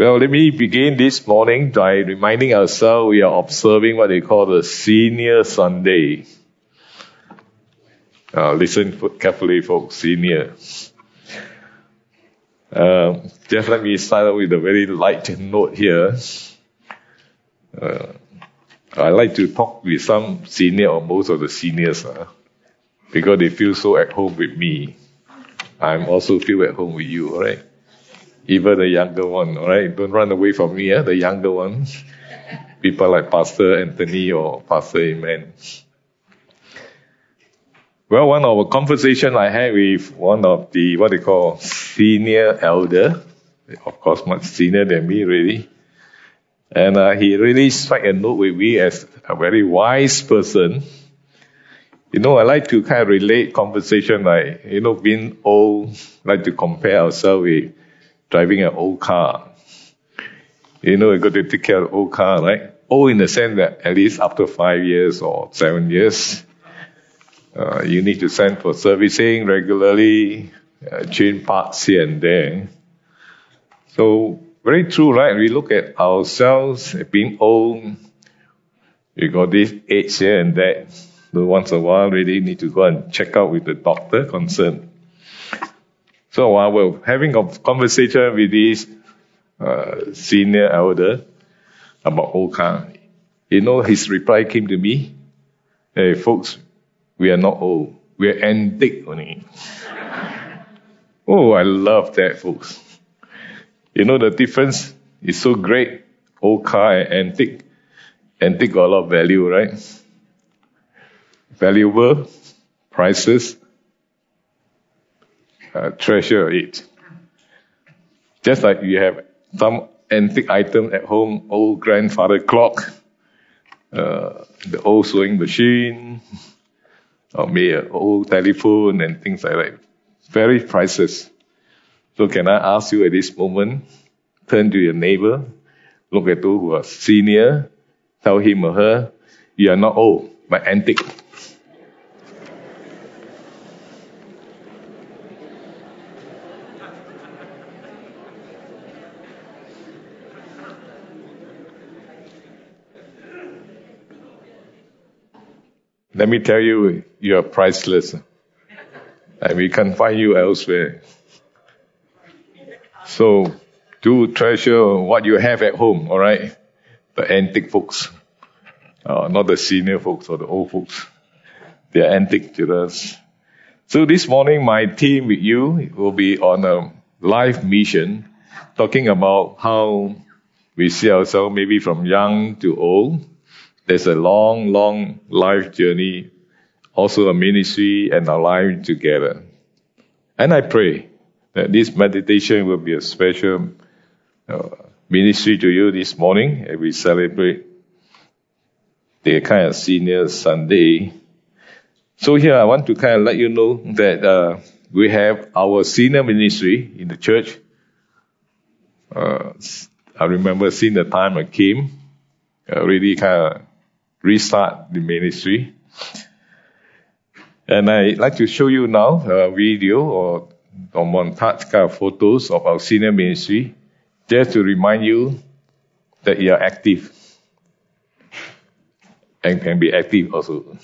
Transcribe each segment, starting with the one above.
Well, let me begin this morning by reminding ourselves we are observing what they call the Senior Sunday. Uh, listen carefully, folks. Senior. Uh, just let me start with a very light note here. Uh, I like to talk with some senior or most of the seniors uh, because they feel so at home with me. I'm also feel at home with you, all right? Even the younger one, all right? Don't run away from me, eh? the younger one. People like Pastor Anthony or Pastor Amen. Well, one of a conversation I had with one of the, what they call senior elder, of course much senior than me really, and uh, he really struck a note with me as a very wise person. You know, I like to kind of relate conversation like, you know, being old, like to compare ourselves with driving an old car. You know, you got to take care of old car, right? Old in the sense that at least after five years or seven years, uh, you need to send for servicing regularly, uh, change parts here and there. So very true, right? We look at ourselves being old. We got this age here and that. So once a while, really need to go and check out with the doctor concerned. So while we're having a conversation with this uh, senior elder about old car, you know, his reply came to me, hey folks, we are not old, we are antique only. oh, I love that, folks. You know, the difference is so great. Old car and antique. Antique got a lot of value, right? Valuable, prices, uh, treasure it. Just like you have some antique item at home, old grandfather clock, uh, the old sewing machine, or maybe an old telephone and things like that. Very priceless. So can I ask you at this moment, turn to your neighbor, look at those who are senior, tell him or her, you are not old, but antique. Let me tell you, you are priceless. And we can't find you elsewhere. So, do treasure what you have at home, alright? The antique folks. Uh, not the senior folks or the old folks. They are antique to us. So this morning, my team with you will be on a live mission, talking about how we see ourselves maybe from young to old, there's a long, long life journey, also a ministry and a life together. And I pray that this meditation will be a special uh, ministry to you this morning as we celebrate the kind of senior Sunday. So here I want to kind of let you know that uh, we have our senior ministry in the church. Uh, I remember seeing the time I came, uh, really kind of restart the ministry. And I'd like to show you now a video or, or montage kind of photos of our senior ministry, just to remind you that you are active and can be active also.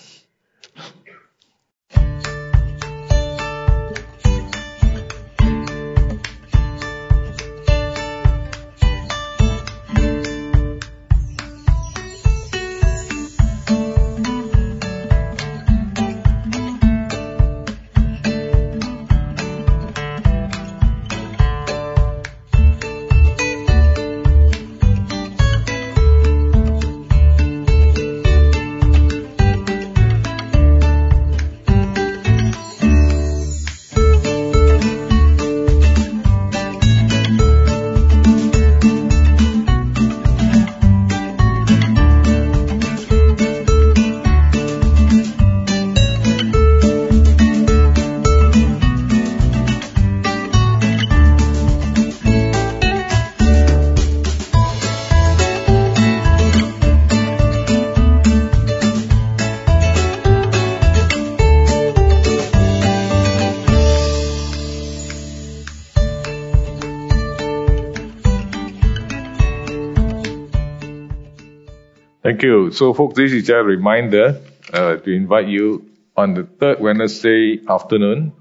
Thank you. So, folks, this is just a reminder uh, to invite you on the third Wednesday afternoon.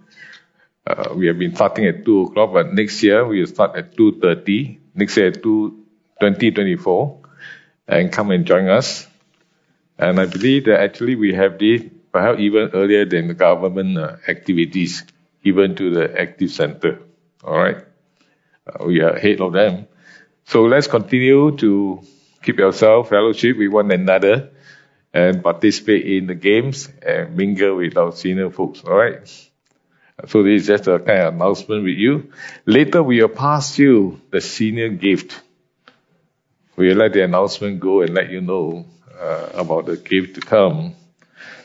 Uh, we have been starting at 2 o'clock, but next year we will start at 2.30. Next year at 2, 2024. And come and join us. And I believe that actually we have this perhaps even earlier than the government uh, activities, even to the active center. All right. Uh, we are ahead of them. So let's continue to keep yourself fellowship with one another and participate in the games and mingle with our senior folks. All right. So this is just a kind of announcement with you. Later we will pass you the senior gift. We will let the announcement go and let you know uh, about the gift to come.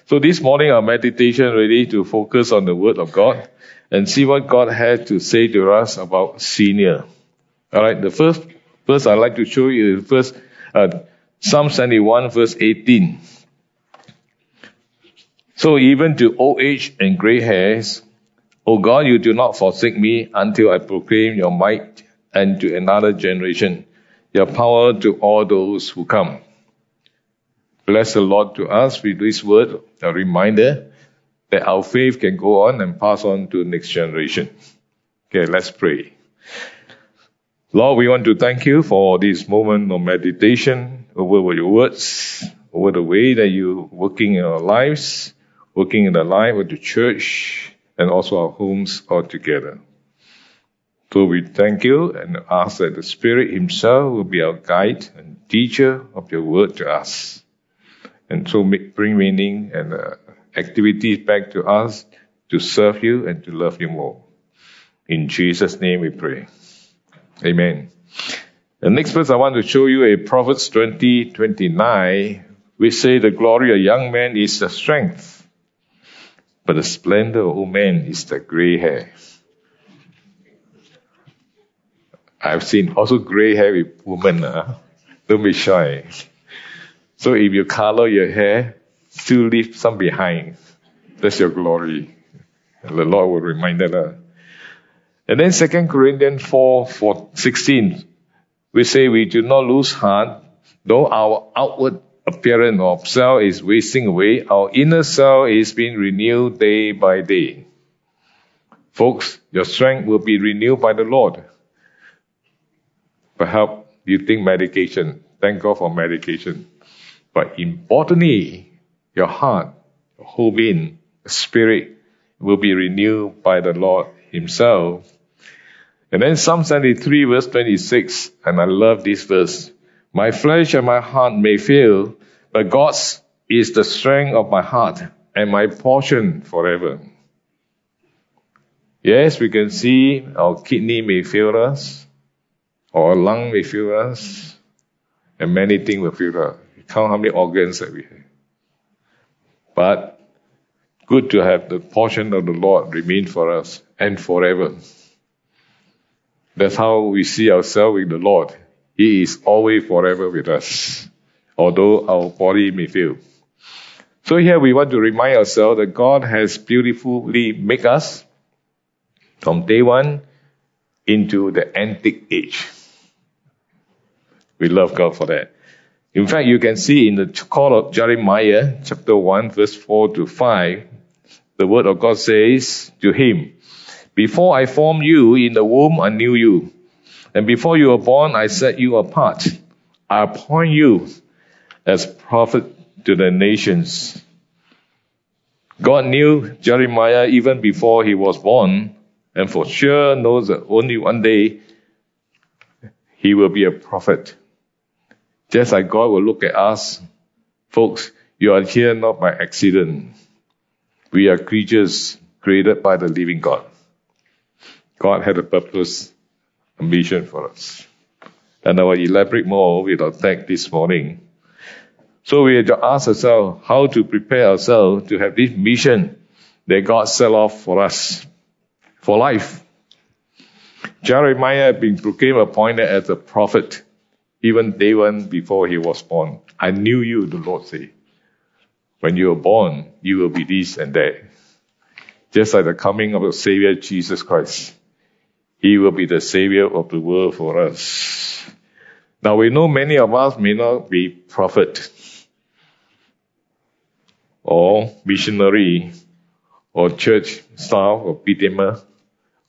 So this morning our meditation ready to focus on the word of God and see what God has to say to us about senior. All right. The first verse I'd like to show you is first uh, Psalm 71 verse 18. So even to old age and gray hairs, O God, you do not forsake me until I proclaim your might and to another generation, your power to all those who come. Bless the Lord to us with this word, a reminder that our faith can go on and pass on to the next generation. Okay, let's pray. Lord, we want to thank you for this moment of meditation over your words, over the way that you're working in our lives, working in the life of the church, and also our homes altogether. So we thank you and ask that the Spirit Himself will be our guide and teacher of your word to us. And so make, bring meaning and uh, activities back to us to serve you and to love you more. In Jesus' name we pray. Amen. The next verse I want to show you a Proverbs 20, 29, which say the glory of young man is the strength, but the splendor of old man is the gray hair. I've seen also gray hair with women. Uh, don't be shy. So if you color your hair, still leave some behind. That's your glory. The Lord will remind us. Uh, and then 2 Corinthians 4, 4 16, we say we do not lose heart, though our outward appearance of self is wasting away, our inner self is being renewed day by day. Folks, your strength will be renewed by the Lord. Perhaps you think medication. Thank God for medication. But importantly, your heart, your whole being, spirit will be renewed by the Lord Himself and then Psalm 73 verse 26, and I love this verse. My flesh and my heart may fail, but God's is the strength of my heart and my portion forever. Yes, we can see our kidney may fail us, or our lung may fail us, and many things will fail us. Count how many organs that we have. But good to have the portion of the Lord remain for us and forever. That's how we see ourselves with the Lord. He is always forever with us, although our body may fail. So here we want to remind ourselves that God has beautifully made us from day one into the antique age. We love God for that. In fact, you can see in the call of Jeremiah, chapter 1, verse 4 to 5, the word of God says to him, before I formed you in the womb, I knew you. And before you were born, I set you apart. I appoint you as prophet to the nations. God knew Jeremiah even before he was born, and for sure knows that only one day he will be a prophet. Just like God will look at us, folks, you are here not by accident. We are creatures created by the living God. God had a purpose, a mission for us. And I will elaborate more with our text this morning. So we have to ask ourselves how to prepare ourselves to have this mission that God set off for us, for life. Jeremiah proclaimed appointed as a prophet even day one before he was born. I knew you, the Lord said. When you were born, you will be this and that. Just like the coming of the Savior Jesus Christ. He will be the Savior of the world for us. Now we know many of us may not be prophet or missionary or church staff or PTM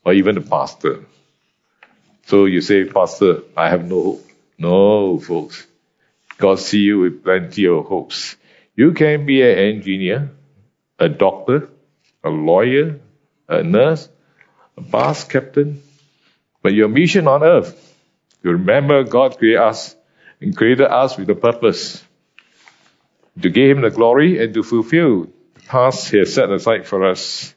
or even the pastor. So you say, Pastor, I have no hope. No, folks. God see you with plenty of hopes. You can be an engineer, a doctor, a lawyer, a nurse, a bus captain, but your mission on earth, you remember God created us and created us with a purpose to give Him the glory and to fulfill the tasks He has set aside for us.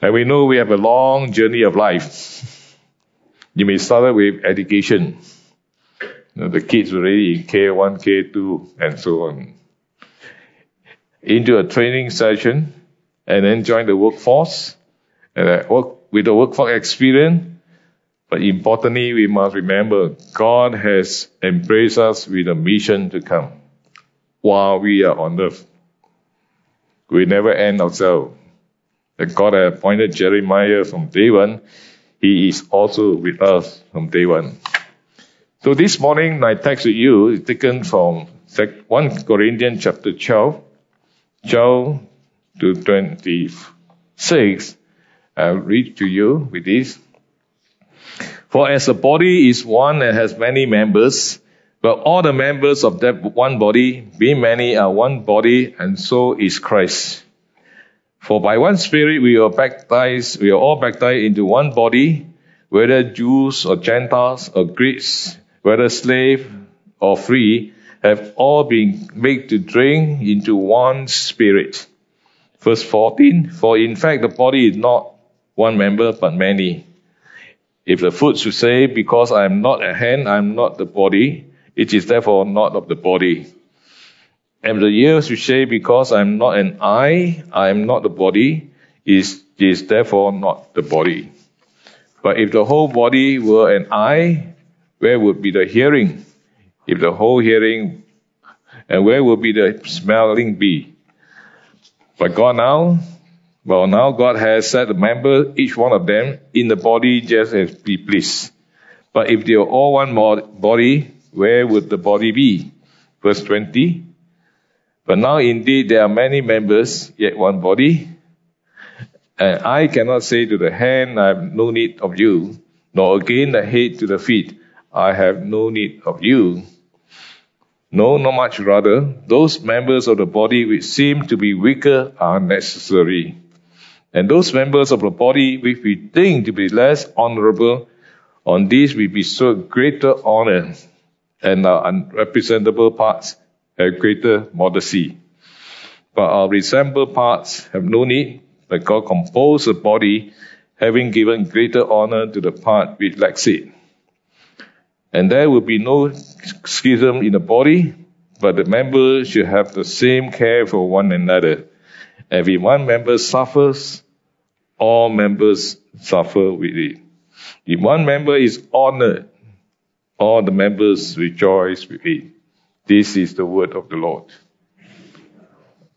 And we know we have a long journey of life. You may start with education. You know, the kids already in K1, K2, and so on. Into a training session, and then join the workforce, and at work with the workforce experience. But importantly, we must remember God has embraced us with a mission to come while we are on earth. We never end ourselves. That God appointed Jeremiah from day one. He is also with us from day one. So this morning, my text with you is taken from 1 Corinthians chapter 12, 12 to 26. I'll read to you with this. For as a body is one and has many members, but all the members of that one body, being many, are one body, and so is Christ. For by one Spirit we are baptized, we are all baptized into one body, whether Jews or Gentiles or Greeks, whether slave or free, have all been made to drink into one spirit. Verse 14, for in fact the body is not one member but many. If the foot should say, because I am not a hand, I am not the body, it is therefore not of the body. And the ear should say, because I am not an eye, I am not the body, is is therefore not the body. But if the whole body were an eye, where would be the hearing? If the whole hearing, and where would be the smelling be? But God now, well, now God has set a member, each one of them, in the body just as He pleased. But if they are all one body, where would the body be? Verse 20. But now indeed there are many members, yet one body. And I cannot say to the hand, I have no need of you, nor again the head to the feet, I have no need of you. No, not much rather, those members of the body which seem to be weaker are necessary. And those members of the body which we think to be less honorable, on these we bestow greater honor, and our unrepresentable parts have greater modesty. But our resemble parts have no need, but God composed the body, having given greater honor to the part which lacks it and there will be no schism in the body, but the members should have the same care for one another. And if one member suffers, all members suffer with it. If one member is honored, all the members rejoice with it. This is the word of the Lord.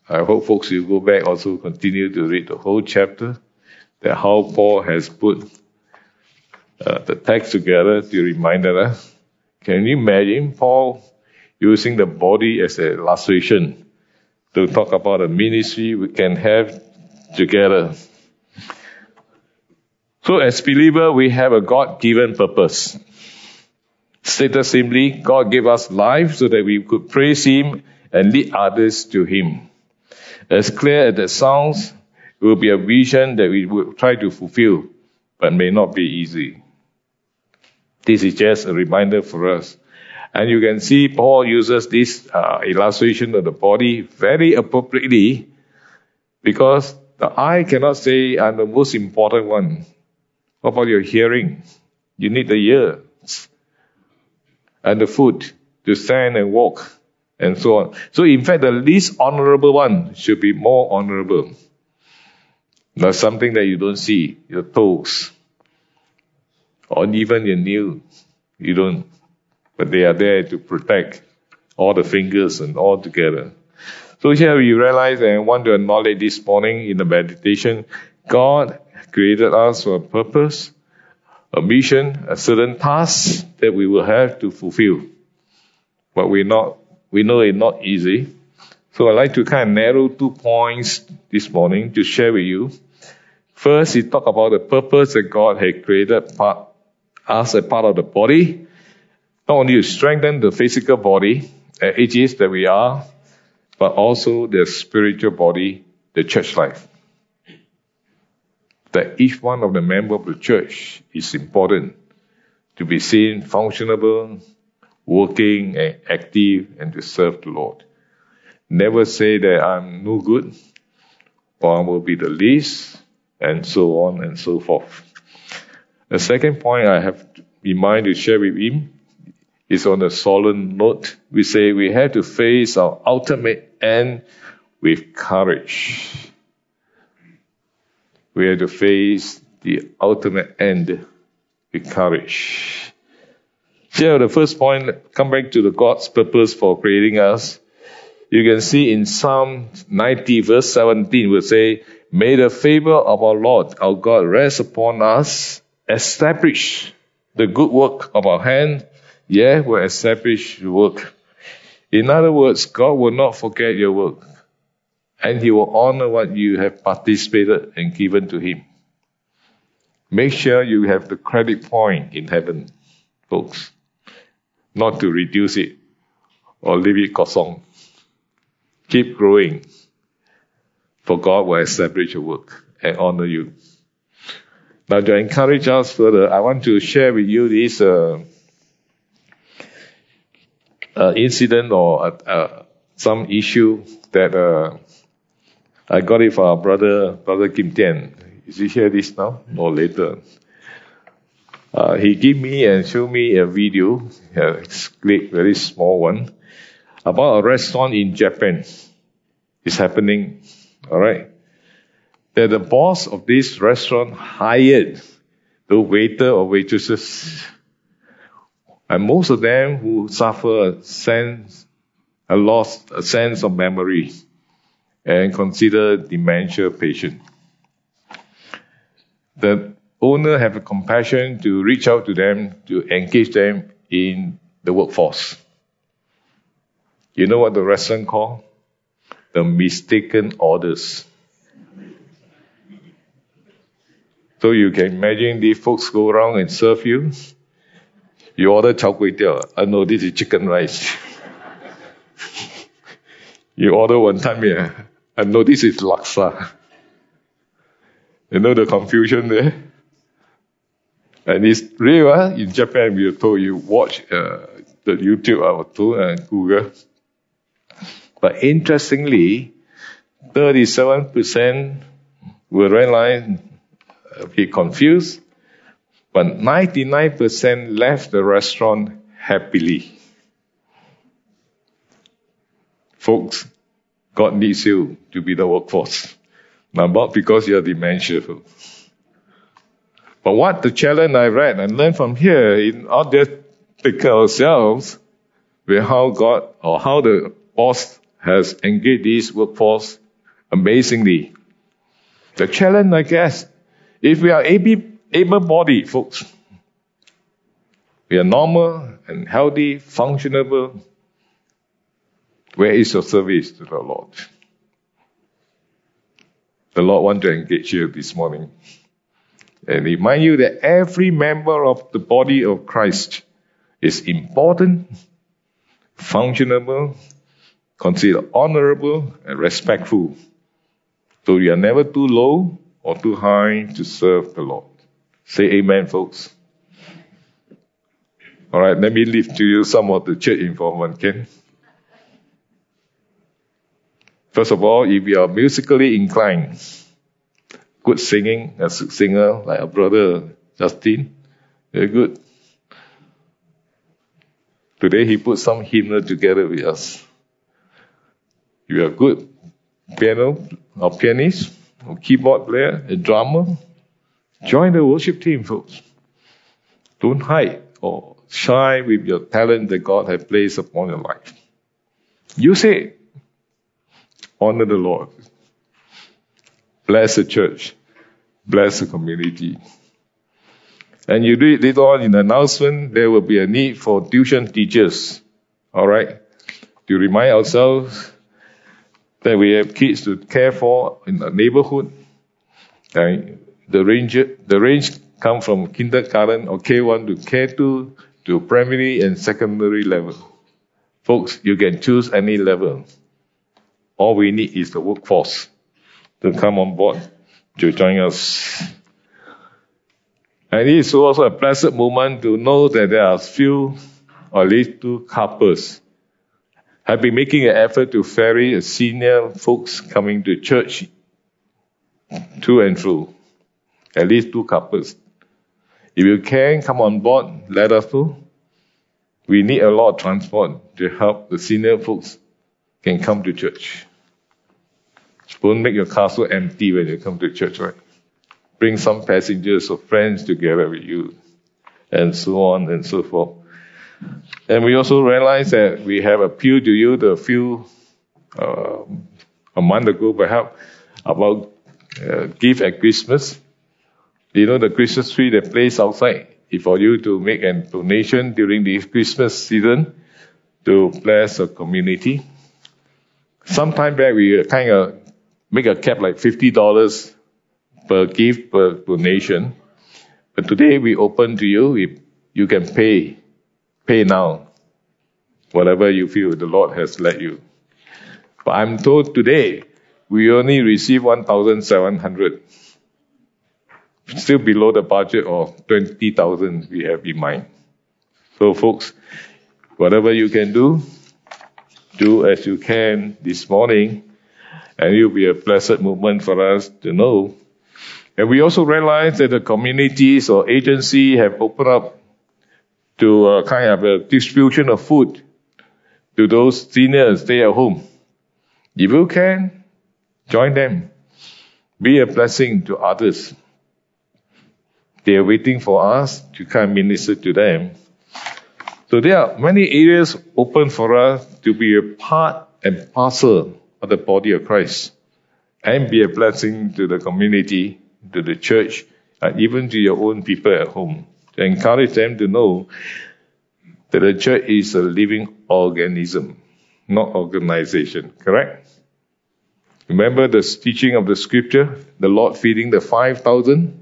I hope folks will go back also continue to read the whole chapter, that how Paul has put uh, the text together to remind us. Can you imagine Paul using the body as a illustration to talk about a ministry we can have together? So as believer, we have a God-given purpose. Stated simply, God gave us life so that we could praise Him and lead others to Him. As clear as that sounds, it will be a vision that we will try to fulfill, but may not be easy. This is just a reminder for us. And you can see Paul uses this uh, illustration of the body very appropriately because the eye cannot say, I'm the most important one. What about your hearing? You need the ear and the foot to stand and walk and so on. So in fact, the least honorable one should be more honorable. That's something that you don't see, your toes or even your nail. You don't, but they are there to protect all the fingers and all together. So here we realize and want to acknowledge this morning in the meditation, God created us for a purpose, a mission, a certain task that we will have to fulfill. But we not, we know it's not easy, So I'd like to kind of narrow two points this morning to share with you. First, he talked about the purpose that God had created part, us as part of the body, not only to strengthen the physical body, ages that we are, but also the spiritual body, the church life. That each one of the members of the church is important to be seen functionable, working and active, and to serve the Lord. Never say that I'm no good, or I will be the least, and so on and so forth. The second point I have in mind to share with him is on a solemn note. We say we have to face our ultimate end with courage. We have to face the ultimate end with courage. Here, the first point, come back to the God's purpose for creating us. You can see in Psalm 90 verse 17 will say, May the favor of our Lord, our God, rest upon us, establish the good work of our hand, yeah, will establish the work. In other words, God will not forget your work, and He will honor what you have participated and given to Him. Make sure you have the credit point in heaven, folks, not to reduce it or leave it kosong. Keep growing, for God will establish your work and honor you. Now, to encourage us further, I want to share with you this. Uh, uh, incident or uh, some issue that uh, I got it from our brother, brother Kim Tian. Is he here this now or later? Uh, he gave me and showed me a video, a clip, very small one, about a restaurant in Japan. It's happening, all right. That the boss of this restaurant hired the waiter or waitresses and most of them who suffer a sense, a loss, a sense of memory, and consider dementia patient. The owner have a compassion to reach out to them to engage them in the workforce. You know what the restaurant call? The mistaken orders. So you can imagine these folks go around and serve you you order char kway teow. I know this is chicken rice. you order wanton mee. I know this is laksa. You know the confusion there? And it's real, uh, in Japan, we are told you watch uh, the YouTube, I was told, and Google. But interestingly, 37% will realize, uh, be confused, but 99% left the restaurant happily. Folks, God needs you to be the workforce. Not because you're dementia. But what the challenge I read and learned from here in order take care ourselves with how God or how the boss has engaged this workforce amazingly. The challenge, I guess, if we are able able-bodied folks. We are normal and healthy, functionable. Where is your service to the Lord? The Lord want to engage you this morning and remind you that every member of the body of Christ is important, functionable, considered honorable, and respectful. So you are never too low or too high to serve the Lord. Say amen, folks. All right, let me leave to you some of the church information, Ken. First of all, if you are musically inclined, good singing, a singer like our brother Justin, very good. Today he put some hymnal together with us. You are good piano or pianist or keyboard player, a drummer, Join the worship team, folks. Don't hide or shy with your talent that God has placed upon your life. Use it. Honor the Lord. Bless the church. Bless the community. And you read later on in the announcement, there will be a need for tuition teachers. All right? To remind ourselves that we have kids to care for in the neighborhood. And the range, the range come from kindergarten or K1 to K2 to primary and secondary level. Folks, you can choose any level. All we need is the workforce to come on board to join us. And it is also a blessed moment to know that there are few or at least two couples have been making an effort to ferry senior folks coming to church to and through. At least two couples. If you can come on board, let us know. We need a lot of transport to help the senior folks can come to church. Don't make your car so empty when you come to church, right? Bring some passengers or friends together with you, and so on and so forth. And we also realize that we have appealed to you the few uh, a month ago, perhaps, about uh, gift at Christmas. You know the Christmas tree that place outside for you to make a donation during the Christmas season to bless the community. Sometime back we kind of make a cap like fifty dollars per gift per donation, but today we open to you. You can pay PayNow whatever you feel the Lord has led you. But I'm told today we only receive 1,700. Still below the budget of 20,000 we have in mind. So folks, whatever you can do, do as you can this morning, and it will be a blessed moment for us to know. And we also realize that the communities or agency have opened up to uh, kind of a distribution of food to those seniors stay at home. If you can, join them. Be a blessing to others. They are waiting for us to come minister to them. So there are many areas open for us to be a part and parcel of the body of Christ and be a blessing to the community, to the church, and even to your own people at home to encourage them to know that the church is a living organism, not organization. Correct? Remember the teaching of the scripture, the Lord feeding the 5,000?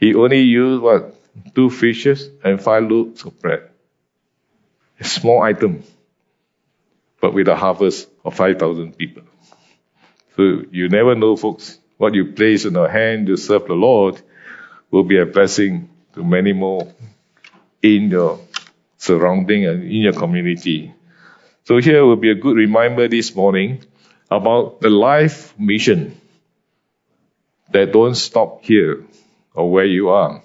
He only used what? Two fishes and five loaves of bread. A small item, but with a harvest of 5,000 people. So you never know, folks, what you place in your hand to serve the Lord will be a blessing to many more in your surrounding and in your community. So here will be a good reminder this morning about the life mission that don't stop here or where you are.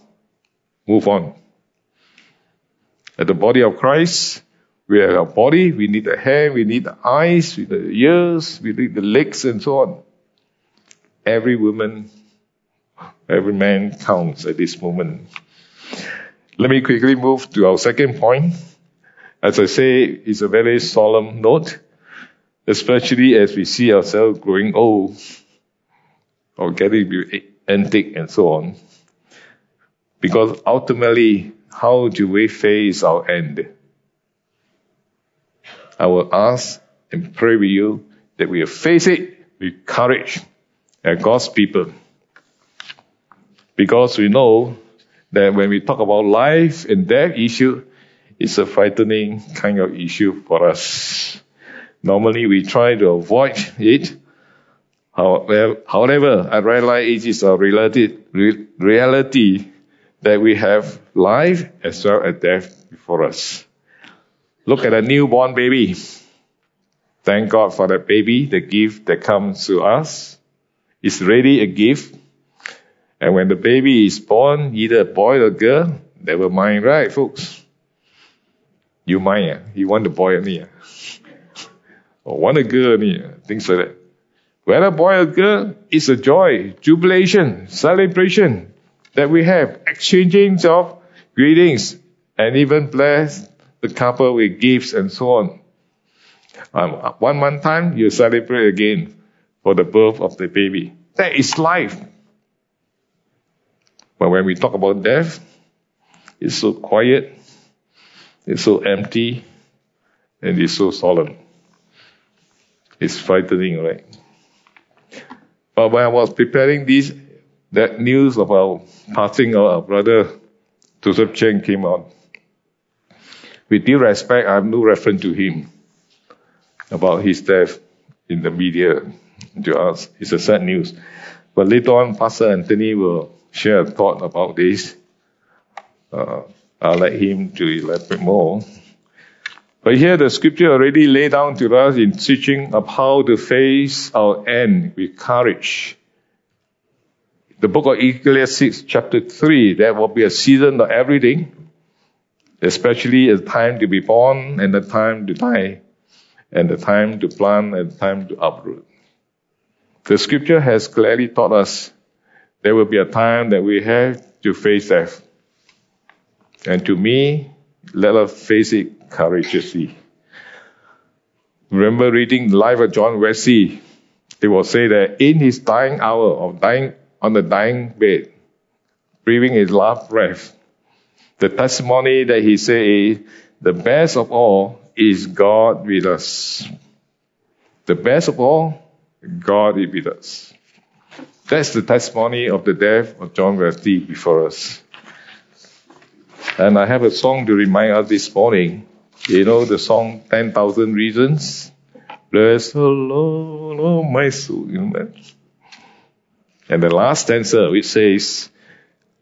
Move on. At the body of Christ, we have a body, we need the hair, we need the eyes, we need the ears, we need the legs and so on. Every woman, every man counts at this moment. Let me quickly move to our second point. As I say, it's a very solemn note, especially as we see ourselves growing old or getting antic and so on. Because ultimately, how do we face our end? I will ask and pray with you that we face it with courage as God's people. Because we know that when we talk about life and death issue, it's a frightening kind of issue for us. Normally we try to avoid it. However, I realize it is a reality that we have life as well as death before us. Look at a newborn baby. Thank God for that baby, the gift that comes to us. It's really a gift and when the baby is born, either a boy or a girl, never mind, right, folks? You mind, yeah? You want a boy only, yeah? or want a girl only, yeah? things like that. Whether boy or girl, it's a joy, jubilation, celebration that we have, exchanging of greetings, and even bless the couple with gifts and so on. Um, one month time, you celebrate again for the birth of the baby. That is life. But when we talk about death, it's so quiet, it's so empty, and it's so solemn. It's frightening, right? But when I was preparing this, that news of our passing of our brother Joseph Cheng came out. With due respect, I have no reference to him about his death in the media to us. It's a sad news. But later on, Pastor Anthony will share a thought about this. Uh, I'll let him to elaborate more. But here the scripture already laid down to us in teaching of how to face our end with courage. The book of Ecclesiastes chapter 3, there will be a season of everything, especially a time to be born and a time to die, and a time to plant and a time to uproot. The scripture has clearly taught us there will be a time that we have to face death. And to me, let us face it courageously. Remember reading the life of John Wesley. It will say that in his dying hour of dying on the dying bed, breathing his last breath, the testimony that he said, the best of all is God with us. The best of all God is with us. That's the testimony of the death of John Wesley before us. And I have a song to remind us this morning. You know the song 10,000 Reasons? Bless the Lord, oh my soul. And the last stanza which says,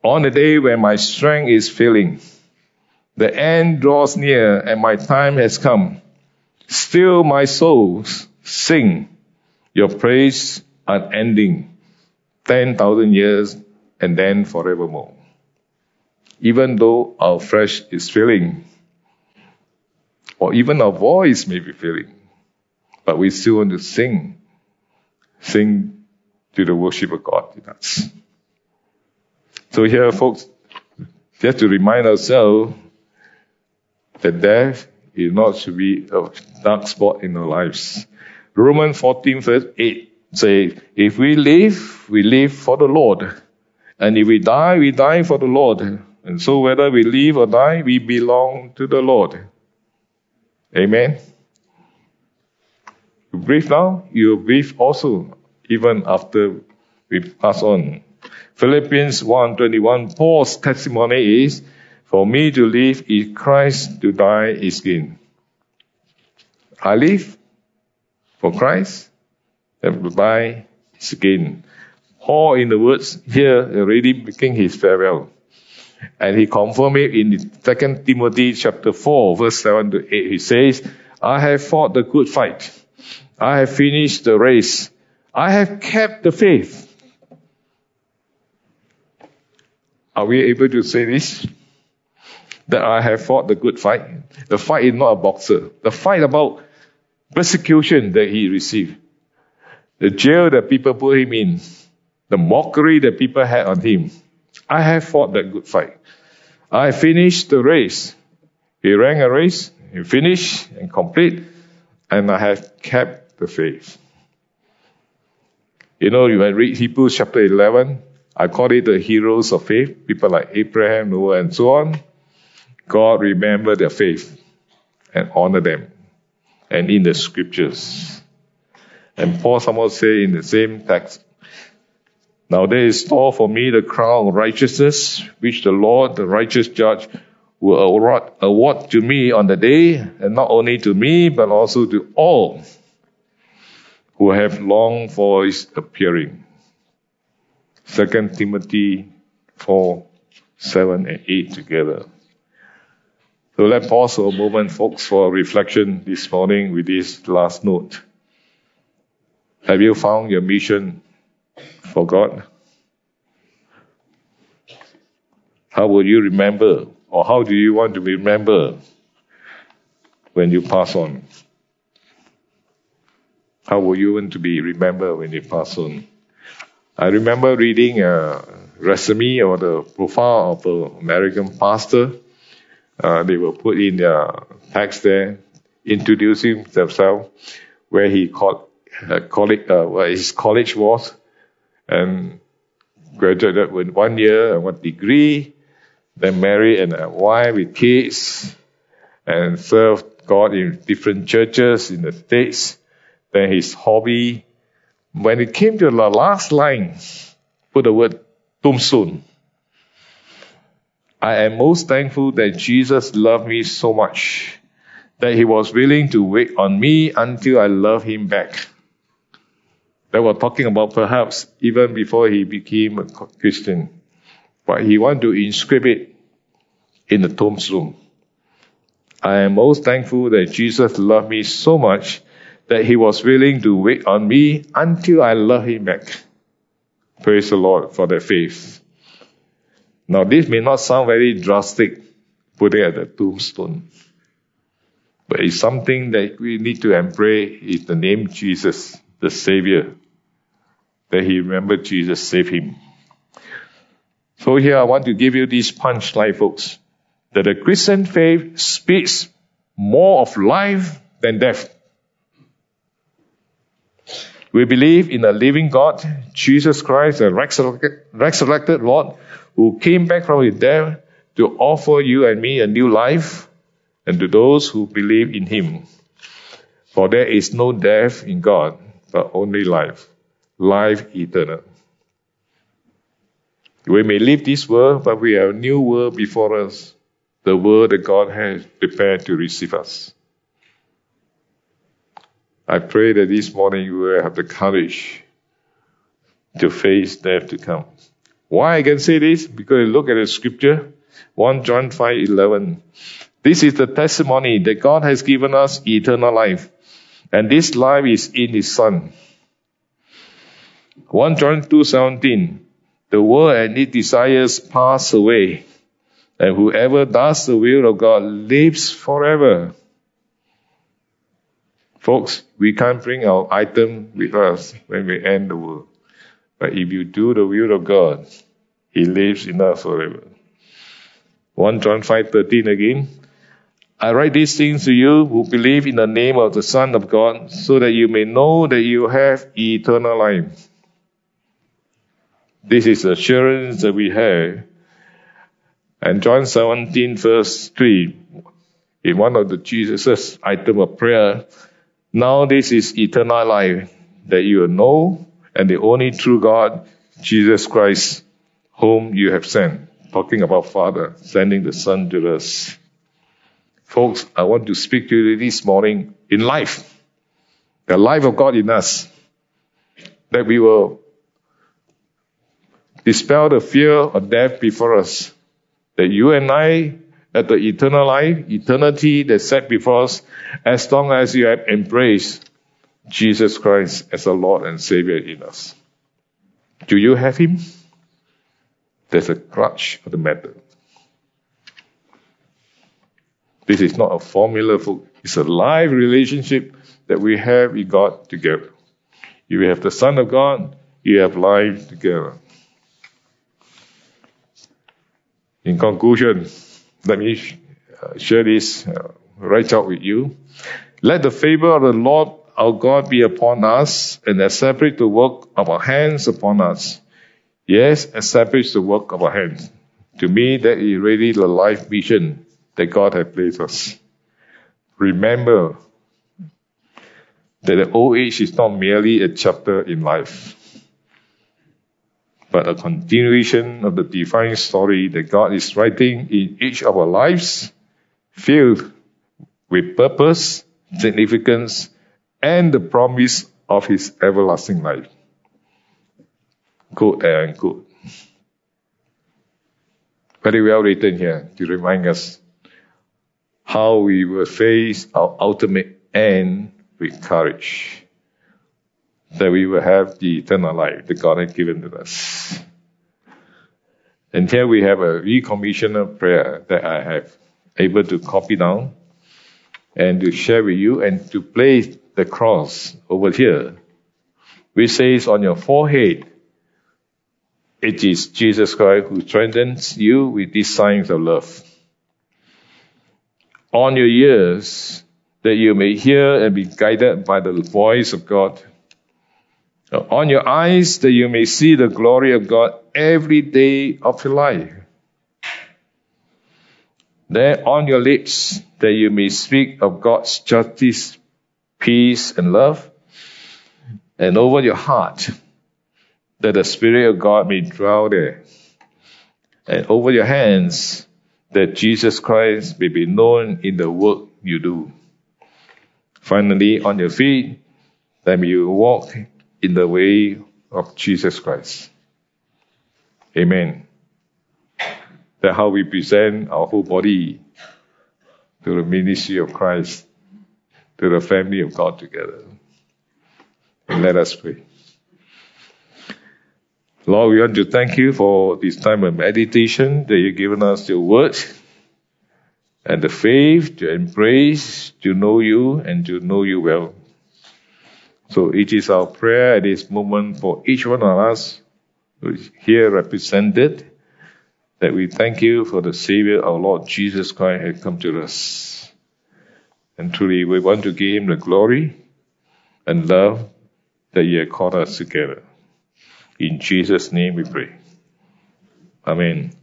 On the day when my strength is failing, the end draws near and my time has come. Still my soul sing your praise unending, 10,000 years and then forevermore. Even though our flesh is failing, or even our voice may be failing, but we still want to sing, sing to the worship of God in us. So here, folks, we have to remind ourselves that death is not to be a dark spot in our lives. Romans 14 verse 8 says, if we live, we live for the Lord. And if we die, we die for the Lord. And so whether we live or die, we belong to the Lord. Amen. You breathe now, you breathe also, even after we pass on. Philippians 1.21, Paul's testimony is, for me to live is Christ, to die is gain. I live for Christ, and to die is gain. Paul, in the words here, already making his farewell. And he confirmed it in 2 Timothy chapter 4, verse 7 to 8. He says, I have fought the good fight. I have finished the race. I have kept the faith. Are we able to say this? That I have fought the good fight. The fight is not a boxer. The fight about persecution that he received, the jail that people put him in, the mockery that people had on him. I have fought that good fight. I finished the race. He ran a race, he finished and complete, and I have kept the faith. You know, when I read Hebrews chapter 11, I call it the heroes of faith, people like Abraham, Noah, and so on. God remembered their faith and honored them and in the scriptures. And Paul somehow say in the same text, Now there is store for me the crown of righteousness, which the Lord, the righteous judge, will award, award to me on the day, and not only to me, but also to all who have for his appearing. 2 Timothy 4, 7 and 8 together. So let's pause for a moment, folks, for reflection this morning with this last note. Have you found your mission for God? How will you remember, or how do you want to remember when you pass on? How will you want to be remembered when you pass on? I remember reading a resume or the profile of an American pastor uh, they will put in their text there, introducing themselves, where he called, uh, college, uh, where his college was, and graduated with one year and one degree, then married and a wife with kids, and served God in different churches in the States, Then his hobby, when it came to the last line, put the word tombstone. I am most thankful that Jesus loved me so much that he was willing to wait on me until I love him back. They were talking about perhaps even before he became a Christian. But he wanted to inscribe it in the tombstone. I am most thankful that Jesus loved me so much that he was willing to wait on me until I love him back. Praise the Lord for that faith. Now, this may not sound very drastic, putting at the tombstone, but it's something that we need to embrace is the name Jesus, the Savior, that he remembered Jesus saved him. So here I want to give you this punchline, folks, that the Christian faith speaks more of life than death. We believe in a living God, Jesus Christ, the resurrected Lord, who came back from his death to offer you and me a new life, and to those who believe in him. For there is no death in God, but only life, life eternal. We may leave this world, but we have a new world before us, the world that God has prepared to receive us. I pray that this morning you will have the courage to face death to come. Why I can say this? Because look at the scripture, 1 John 5 11. This is the testimony that God has given us eternal life, and this life is in His Son. 1 John 2 17. The world and its desires pass away, and whoever does the will of God lives forever. Folks, we can't bring our item with us when we end the world. But if you do the will of God, He lives in us forever. 1 John 5:13 again. I write these things to you who believe in the name of the Son of God, so that you may know that you have eternal life. This is the assurance that we have. And John 17 verse 3, in one of the Jesus' item of prayer, now this is eternal life, that you know and the only true God, Jesus Christ, whom you have sent. Talking about Father, sending the Son to us. Folks, I want to speak to you this morning in life. The life of God in us. That we will dispel the fear of death before us. That you and I at the eternal life, eternity that's set before us, as long as you have embraced Jesus Christ as a Lord and Savior in us. Do you have Him? There's a crutch of the matter. This is not a formula for, it's a live relationship that we have with God together. If you have the Son of God, you have life together. In conclusion, let me uh, share this uh, right out with you. Let the favor of the Lord our God be upon us and establish the work of our hands upon us. Yes, establish the work of our hands. To me, that is really the life vision that God has placed us. Remember that the old age is not merely a chapter in life but a continuation of the divine story that God is writing in each of our lives, filled with purpose, significance, and the promise of His everlasting life. Quote and quote. Very well written here to remind us how we will face our ultimate end with courage that we will have the eternal life that God has given to us. And here we have a recommissioner prayer that I have able to copy down and to share with you and to place the cross over here, which says on your forehead, it is Jesus Christ who strengthens you with these signs of love. On your ears, that you may hear and be guided by the voice of God on your eyes that you may see the glory of God every day of your life. Then on your lips that you may speak of God's justice, peace, and love. and over your heart, that the Spirit of God may dwell there. And over your hands, that Jesus Christ may be known in the work you do. Finally, on your feet, that you walk in the way of Jesus Christ. Amen. That's how we present our whole body to the ministry of Christ, to the family of God together. And let us pray. Lord, we want to thank you for this time of meditation that you've given us your word and the faith to embrace, to know you, and to know you well. So it is our prayer at this moment for each one of us who is here represented that we thank you for the Savior, our Lord Jesus Christ, has come to us. And truly, we want to give Him the glory and love that He has called us together. In Jesus' name we pray. Amen.